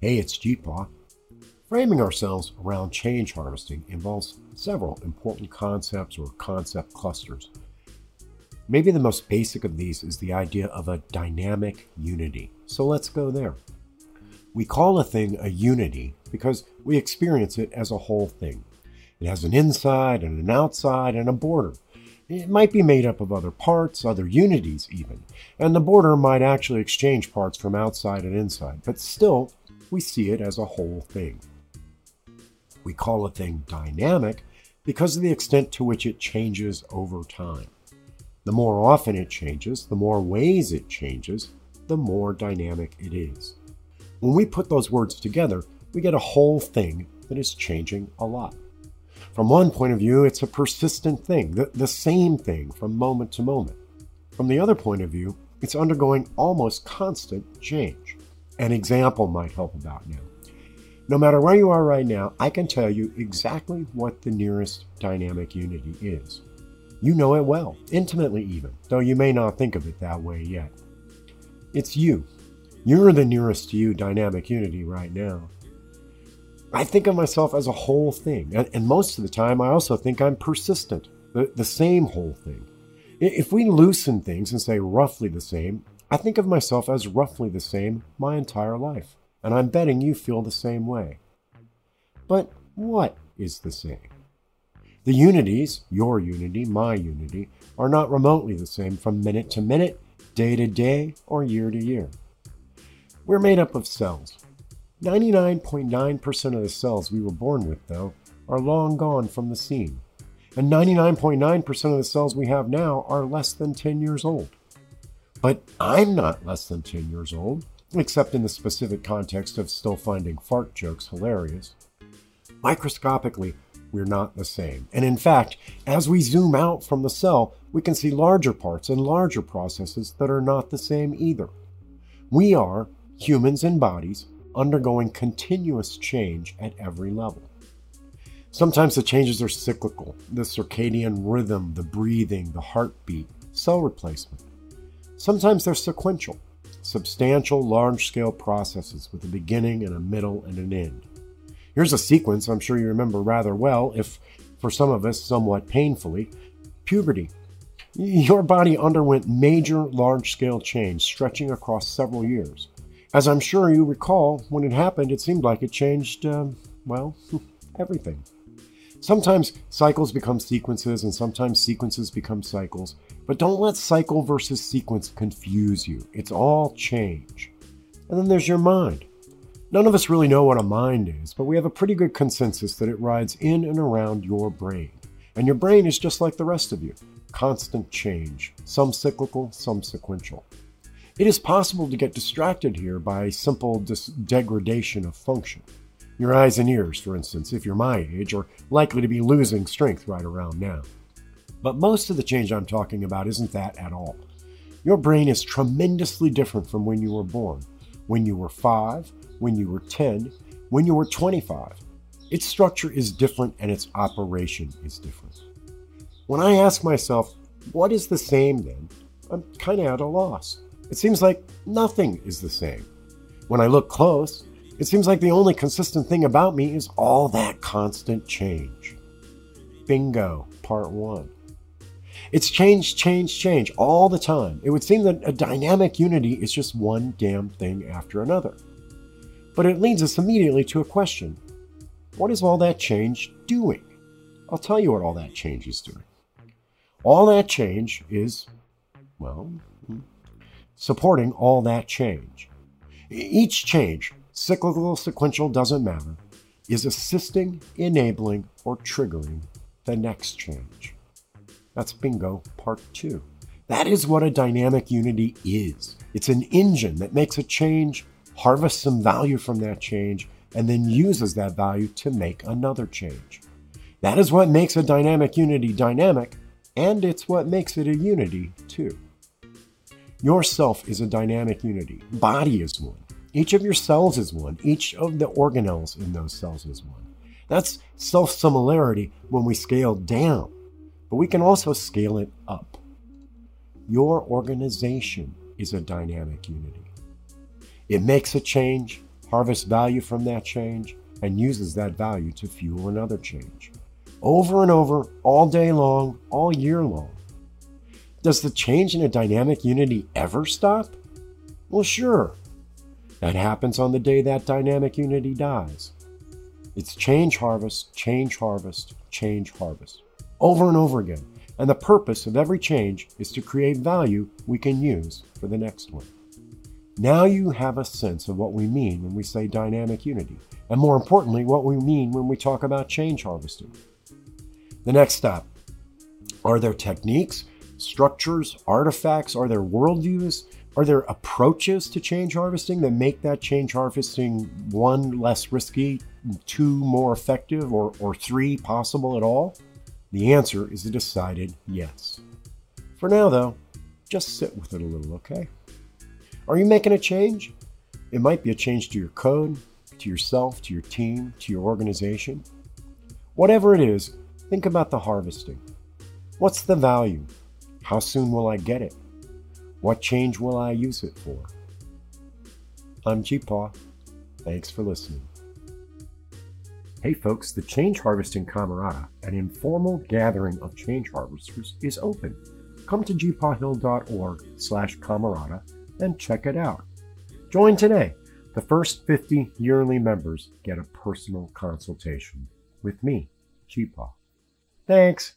Hey, it's GeePaw. Framing ourselves around change harvesting involves several important concepts or concept clusters. Maybe the most basic of these is the idea of a dynamic unity. So let's go there. We call a thing a unity because we experience it as a whole thing. It has an inside and an outside and a border. It might be made up of other parts, other unities even, and the border might actually exchange parts from outside and inside, but still, we see it as a whole thing. We call a thing dynamic because of the extent to which it changes over time. The more often it changes, the more ways it changes, the more dynamic it is. When we put those words together, we get a whole thing that is changing a lot. From one point of view, it's a persistent thing, the, the same thing from moment to moment. From the other point of view, it's undergoing almost constant change. An example might help about now. No matter where you are right now, I can tell you exactly what the nearest dynamic unity is. You know it well, intimately even, though you may not think of it that way yet. It's you. You're the nearest to you dynamic unity right now. I think of myself as a whole thing, and, most of the time I also think I'm persistent, the, the same whole thing. If we loosen things and say roughly the same, I think of myself as roughly the same my entire life, and I'm betting you feel the same way. But what is the same? The unities, your unity, my unity, are not remotely the same from minute to minute, day to day, or year to year. We're made up of cells. 99.9% of the cells we were born with, though, are long gone from the scene. And 99.9% of the cells we have now are less than 10 years old. But I'm not less than 10 years old, except in the specific context of still finding fart jokes hilarious. Microscopically, we're not the same. And in fact, as we zoom out from the cell, we can see larger parts and larger processes that are not the same either. We are, humans and bodies, undergoing continuous change at every level. Sometimes the changes are cyclical the circadian rhythm, the breathing, the heartbeat, cell replacement. Sometimes they're sequential, substantial, large scale processes with a beginning and a middle and an end. Here's a sequence I'm sure you remember rather well, if for some of us somewhat painfully puberty. Your body underwent major large scale change stretching across several years. As I'm sure you recall, when it happened, it seemed like it changed, uh, well, everything. Sometimes cycles become sequences, and sometimes sequences become cycles, but don't let cycle versus sequence confuse you. It's all change. And then there's your mind. None of us really know what a mind is, but we have a pretty good consensus that it rides in and around your brain. And your brain is just like the rest of you constant change, some cyclical, some sequential. It is possible to get distracted here by simple dis- degradation of function. Your eyes and ears, for instance, if you're my age, are likely to be losing strength right around now. But most of the change I'm talking about isn't that at all. Your brain is tremendously different from when you were born. When you were five, when you were 10, when you were 25. Its structure is different and its operation is different. When I ask myself, what is the same then? I'm kind of at a loss. It seems like nothing is the same. When I look close, it seems like the only consistent thing about me is all that constant change. Bingo, part one. It's change, change, change all the time. It would seem that a dynamic unity is just one damn thing after another. But it leads us immediately to a question What is all that change doing? I'll tell you what all that change is doing. All that change is, well, hmm, supporting all that change. Each change, cyclical, sequential, doesn't matter, is assisting, enabling, or triggering the next change. That's bingo, part two. That is what a dynamic unity is. It's an engine that makes a change harvests some value from that change, and then uses that value to make another change. That is what makes a dynamic unity dynamic, and it's what makes it a unity, too. Yourself is a dynamic unity. Body is one. Each of your cells is one. Each of the organelles in those cells is one. That's self similarity when we scale down, but we can also scale it up. Your organization is a dynamic unity. It makes a change, harvests value from that change, and uses that value to fuel another change. Over and over, all day long, all year long. Does the change in a dynamic unity ever stop? Well, sure. That happens on the day that dynamic unity dies. It's change harvest, change harvest, change harvest. Over and over again. And the purpose of every change is to create value we can use for the next one. Now you have a sense of what we mean when we say dynamic unity, and more importantly, what we mean when we talk about change harvesting. The next step are there techniques, structures, artifacts, are there worldviews, are there approaches to change harvesting that make that change harvesting one less risky, two more effective, or, or three possible at all? The answer is a decided yes. For now, though, just sit with it a little, okay? Are you making a change? It might be a change to your code, to yourself, to your team, to your organization. Whatever it is, think about the harvesting. What's the value? How soon will I get it? What change will I use it for? I'm GeePaw. Thanks for listening. Hey folks, the Change Harvesting Camerata, an informal gathering of change harvesters, is open. Come to geepawhill.org slash camerata and check it out. Join today. The first 50 yearly members get a personal consultation with me, GeePaw. Thanks.